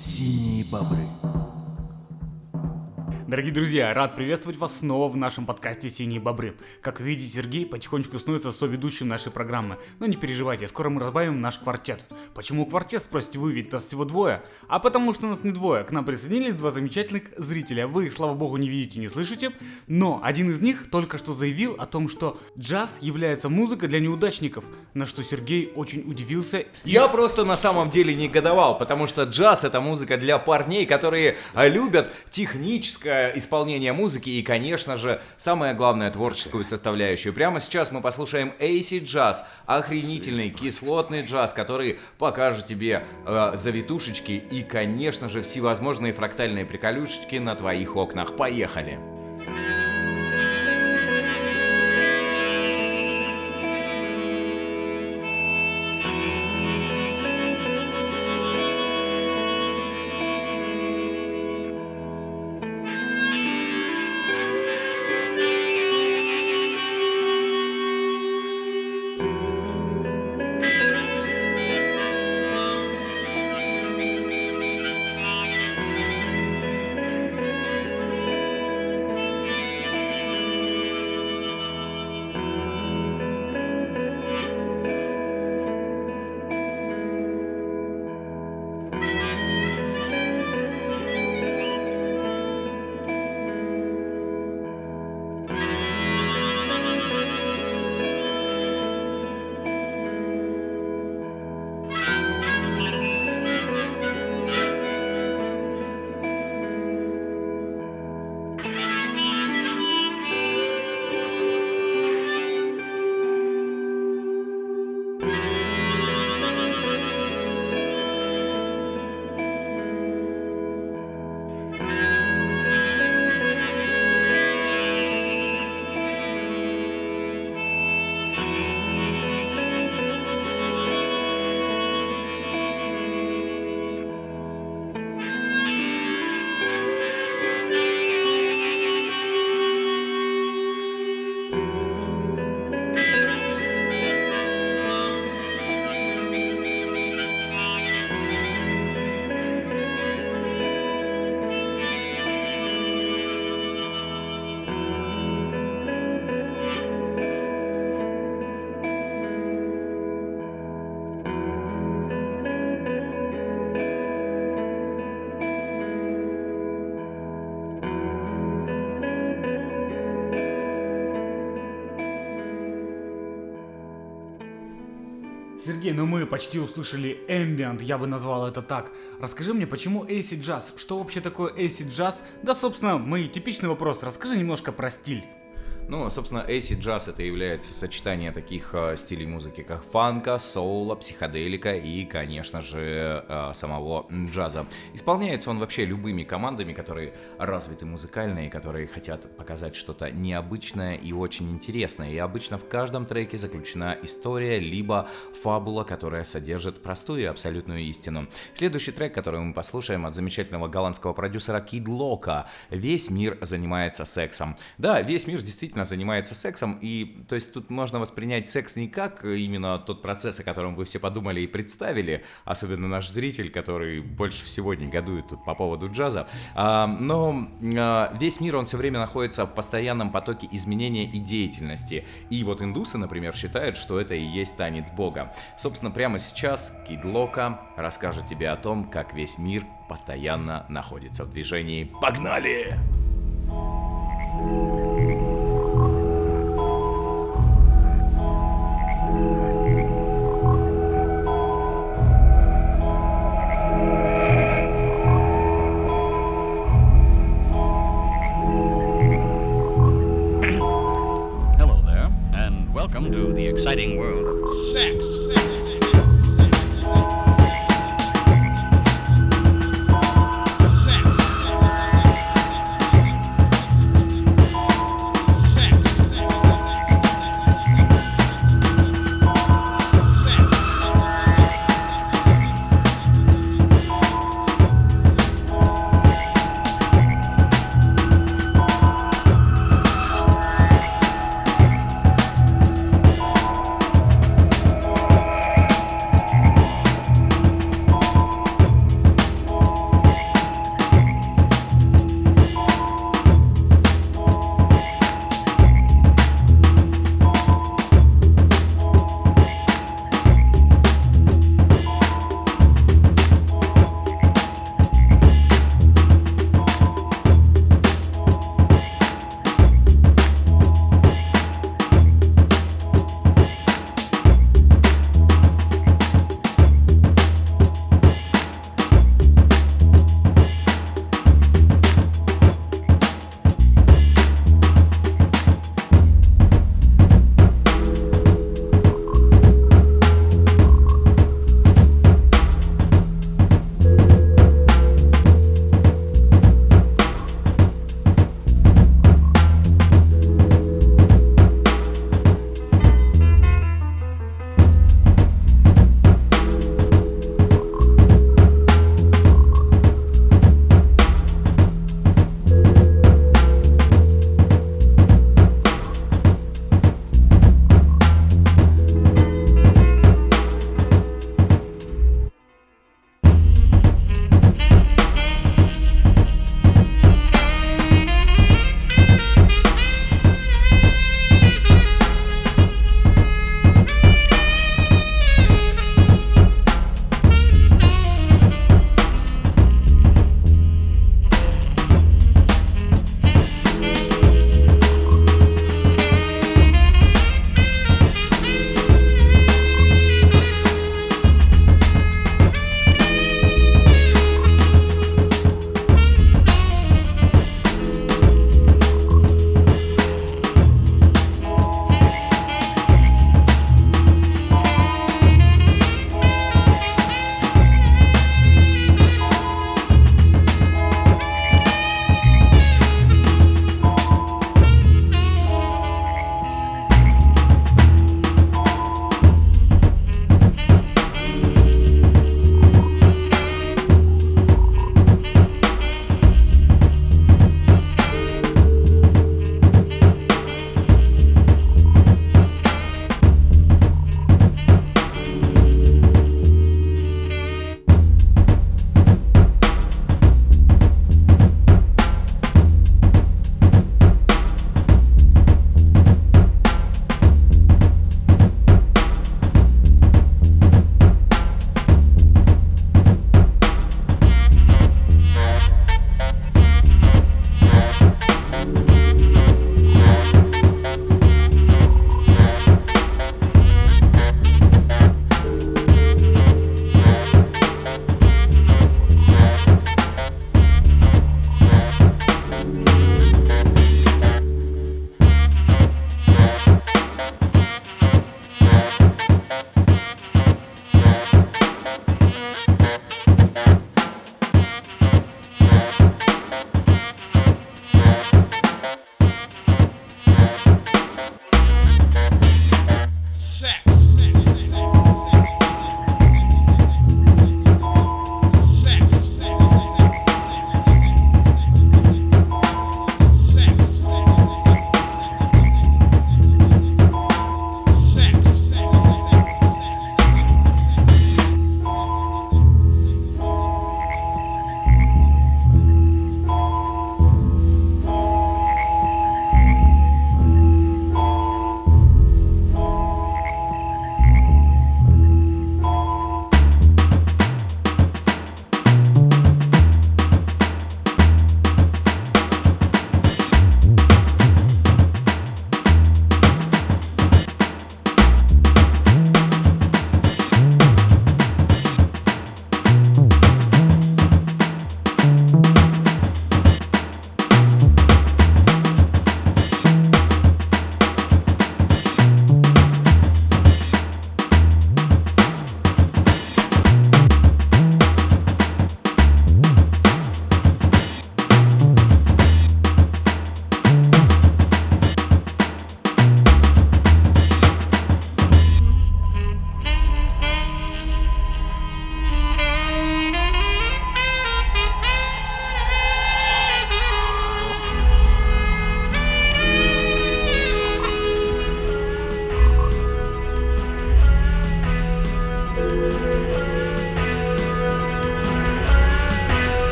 Синие бобры. Дорогие друзья, рад приветствовать вас снова в нашем подкасте «Синие бобры». Как видите, Сергей потихонечку становится соведущим нашей программы. Но не переживайте, скоро мы разбавим наш квартет. Почему квартет, спросите вы, ведь нас всего двое? А потому что нас не двое. К нам присоединились два замечательных зрителя. Вы их, слава богу, не видите, не слышите. Но один из них только что заявил о том, что джаз является музыкой для неудачников. На что Сергей очень удивился. Я просто на самом деле негодовал, потому что джаз это музыка для парней, которые а, любят техническое исполнение музыки и, конечно же, самое главное творческую составляющую. Прямо сейчас мы послушаем AC Jazz, охренительный кислотный джаз, который покажет тебе э, завитушечки и, конечно же, всевозможные фрактальные приколюшечки на твоих окнах. Поехали! Сергей, ну мы почти услышали ambient, я бы назвал это так. Расскажи мне, почему acid jazz? Что вообще такое acid jazz? Да, собственно, мой типичный вопрос. Расскажи немножко про стиль. Ну, собственно, acid джаз это является сочетание таких э, стилей музыки, как фанка, соула, психоделика и, конечно же, э, самого джаза. Исполняется он вообще любыми командами, которые развиты музыкально и которые хотят показать что-то необычное и очень интересное. И обычно в каждом треке заключена история, либо фабула, которая содержит простую и абсолютную истину. Следующий трек, который мы послушаем от замечательного голландского продюсера Кид Лока. Весь мир занимается сексом. Да, весь мир действительно действительно занимается сексом, и то есть тут можно воспринять секс не как именно тот процесс, о котором вы все подумали и представили, особенно наш зритель, который больше всего негодует тут по поводу джаза, а, но а, весь мир, он все время находится в постоянном потоке изменения и деятельности, и вот индусы, например, считают, что это и есть танец бога. Собственно, прямо сейчас Кид Лока расскажет тебе о том, как весь мир постоянно находится в движении. Погнали! Погнали!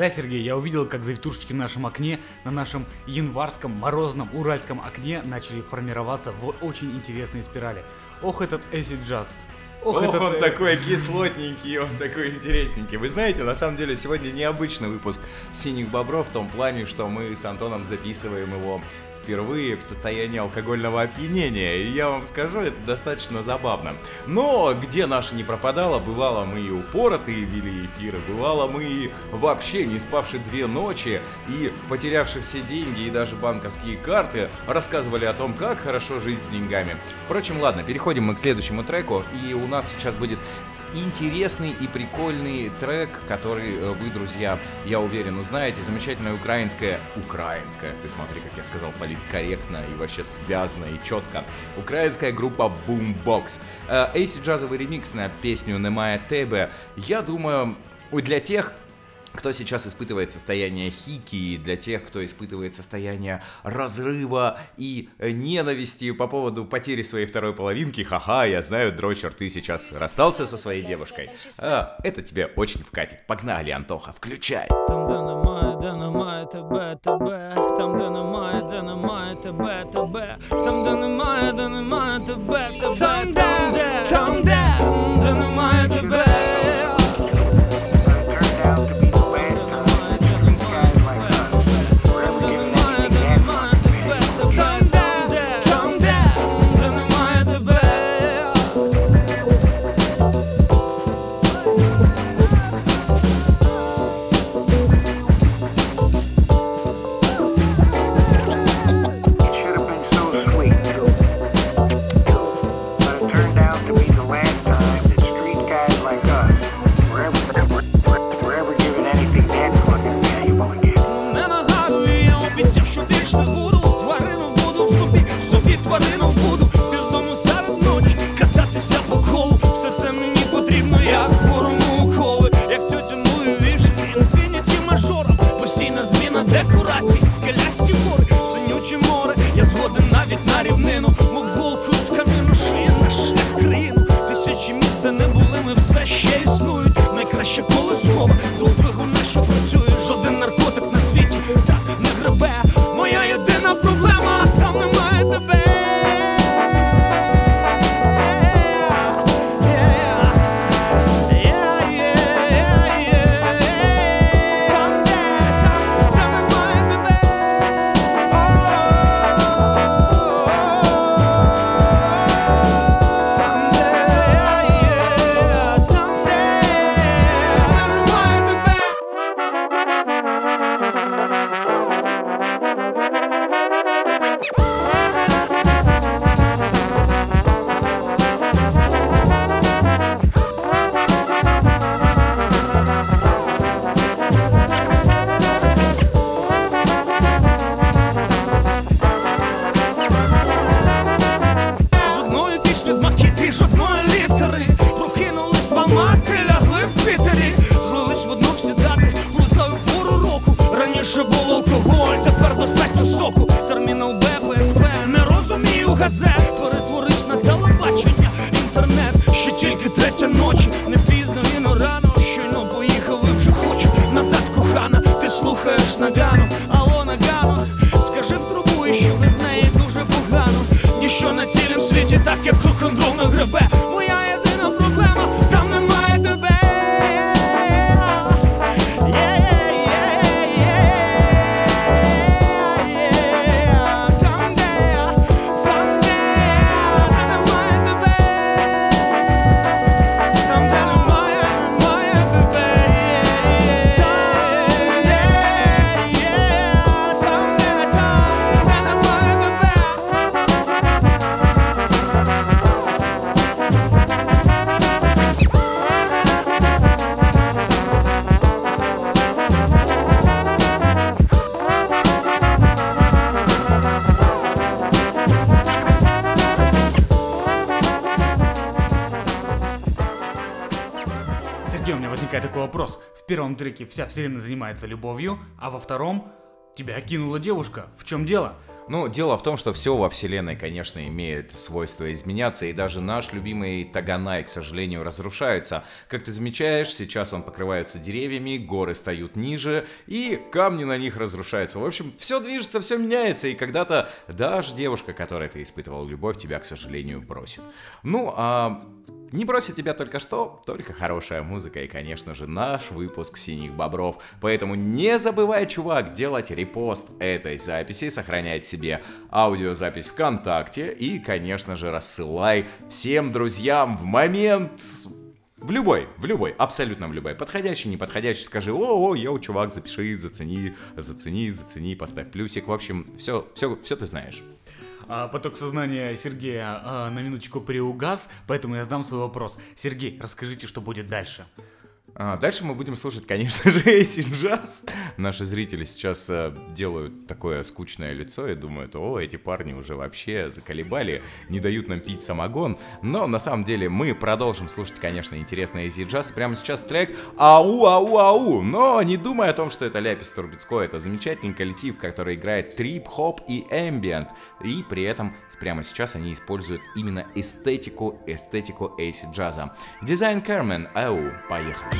Да, Сергей, я увидел, как завитушечки в нашем окне, на нашем январском, морозном, уральском окне начали формироваться в очень интересные спирали. Ох, этот acid джаз. Ох, Ох этот, он э, такой кислотненький, он такой интересненький. Вы знаете, на самом деле сегодня необычный выпуск «Синих бобров» в том плане, что мы с Антоном записываем его впервые в состоянии алкогольного опьянения. И я вам скажу, это достаточно забавно. Но где наша не пропадала, бывало мы и упоротые вели эфиры, бывало мы и вообще не спавшие две ночи и потерявшие все деньги и даже банковские карты, рассказывали о том, как хорошо жить с деньгами. Впрочем, ладно, переходим мы к следующему треку, и у нас сейчас будет интересный и прикольный трек, который э, вы, друзья, я уверен, узнаете. Замечательная украинская, украинская, ты смотри, как я сказал, политкорректно и вообще связано и четко. Украинская группа Boombox. Э, AC джазовый ремикс на песню «Немая Тебе». Я думаю, для тех, кто сейчас испытывает состояние хики, для тех, кто испытывает состояние разрыва и э, ненависти по поводу потери своей второй половинки, ха-ха, я знаю, дрочер, ты сейчас расстался со своей девушкой. А, это тебе очень вкатит. Погнали, Антоха, включай. немає, де немає тебе, тебе, там, де немає, де немає тебе, тебе, там, де немає, де немає тебе, тебе, там, де, там, де, де немає тебе. Первом треке вся вселенная занимается любовью, а во втором тебя кинула девушка. В чем дело? Ну, дело в том, что все во вселенной, конечно, имеет свойство изменяться, и даже наш любимый Таганай, к сожалению, разрушается. Как ты замечаешь, сейчас он покрывается деревьями, горы стают ниже, и камни на них разрушаются. В общем, все движется, все меняется, и когда-то даже девушка, которой ты испытывал любовь, тебя, к сожалению, бросит. Ну, а не бросит тебя только что, только хорошая музыка и, конечно же, наш выпуск «Синих бобров». Поэтому не забывай, чувак, делать репост этой записи, сохранять себе аудиозапись ВКонтакте и, конечно же, рассылай всем друзьям в момент в любой, в любой, абсолютно в любой. Подходящий, неподходящий, скажи, о, о, йоу, чувак, запиши, зацени, зацени, зацени, поставь плюсик. В общем, все, все, все ты знаешь. А, поток сознания Сергея а, на минуточку приугас, поэтому я задам свой вопрос. Сергей, расскажите, что будет дальше. А, дальше мы будем слушать, конечно же, Эйси Джаз. Наши зрители сейчас э, делают такое скучное лицо и думают, о, эти парни уже вообще заколебали, не дают нам пить самогон. Но на самом деле мы продолжим слушать, конечно, интересный Эйси Джаз. Прямо сейчас трек Ау, ау, ау. Но не думай о том, что это Ляпис Турбецкой. Это замечательный коллектив, который играет трип, хоп и эмбиент. И при этом прямо сейчас они используют именно эстетику, эстетику Эйси Джаза. Дизайн Кермен, ау, поехали.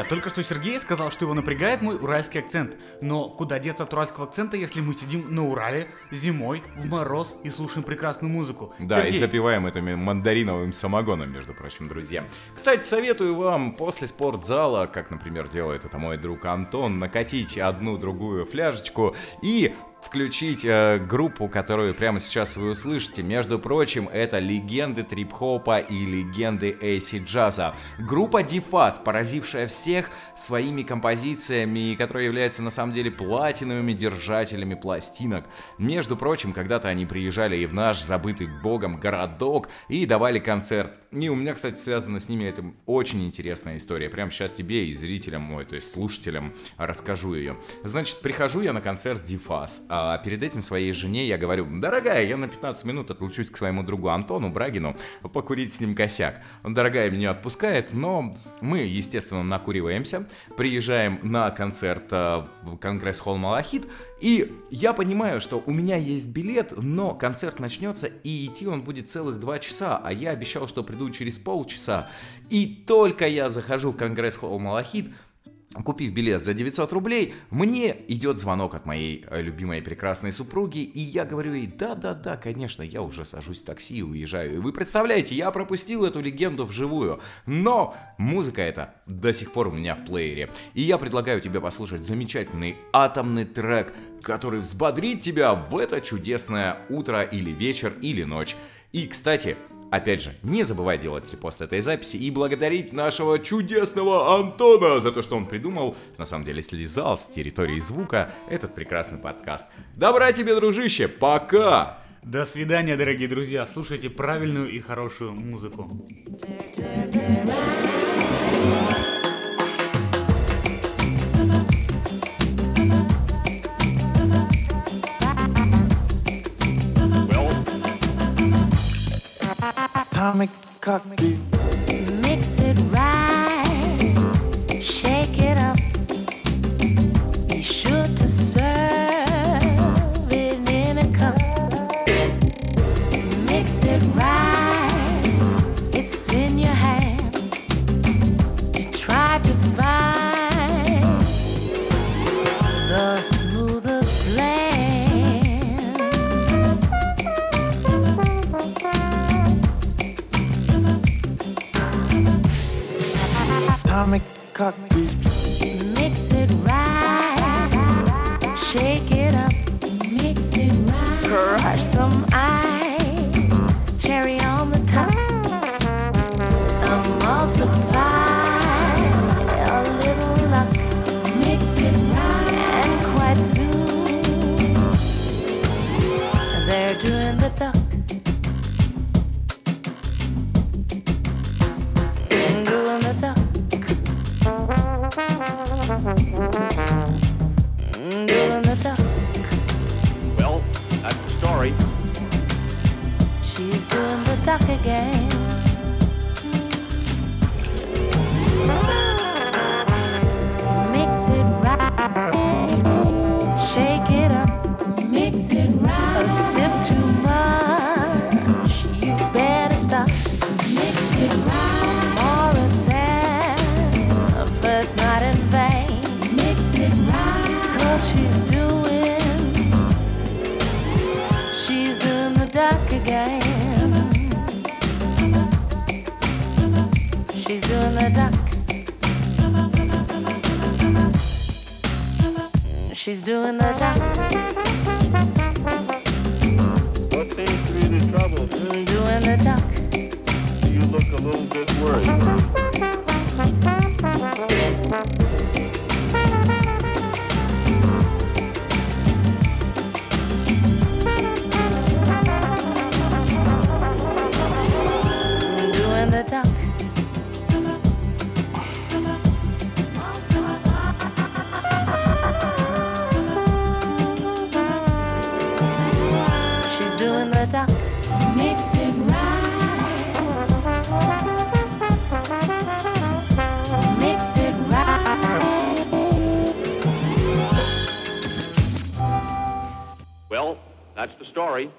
друзья, только что Сергей сказал, что его напрягает мой уральский акцент. Но куда деться от уральского акцента, если мы сидим на Урале зимой в мороз и слушаем прекрасную музыку? Да, и Сергей, запиваем это мандариновым самогоном, между прочим, друзья. Кстати, советую вам после спортзала, как, например, делает это мой друг Антон, накатить одну-другую фляжечку и включить э, группу, которую прямо сейчас вы услышите. Между прочим, это легенды трип-хопа и легенды эйси джаза. Группа Дифас, поразившая всех своими композициями, и которая является на самом деле платиновыми держателями пластинок. Между прочим, когда-то они приезжали и в наш забытый богом городок и давали концерт. И у меня, кстати, связано с ними это очень интересная история. Прямо сейчас тебе и зрителям, ой, то есть слушателям расскажу ее. Значит, прихожу я на концерт Дифас, а перед этим своей жене я говорю, дорогая, я на 15 минут отлучусь к своему другу Антону Брагину покурить с ним косяк. Дорогая меня отпускает, но мы, естественно, накуриваемся, приезжаем на концерт э, в Конгресс-холл Малахит, и я понимаю, что у меня есть билет, но концерт начнется, и идти он будет целых два часа, а я обещал, что приду через полчаса. И только я захожу в Конгресс-холл Малахит, Купив билет за 900 рублей, мне идет звонок от моей э, любимой прекрасной супруги, и я говорю ей, да-да-да, конечно, я уже сажусь в такси и уезжаю. И вы представляете, я пропустил эту легенду вживую, но музыка эта до сих пор у меня в плеере. И я предлагаю тебе послушать замечательный атомный трек, который взбодрит тебя в это чудесное утро или вечер или ночь. И, кстати, Опять же, не забывай делать репост этой записи и благодарить нашего чудесного Антона за то, что он придумал, на самом деле слезал с территории звука, этот прекрасный подкаст. Добра тебе, дружище, пока! До свидания, дорогие друзья. Слушайте правильную и хорошую музыку. Atomic cocktail. Mix it right, shake it up. Be sure to serve it in a cup. Mix it right, it's in your Doing the. What seems to be the trouble? Doing the duck. You look a little bit worried. Story.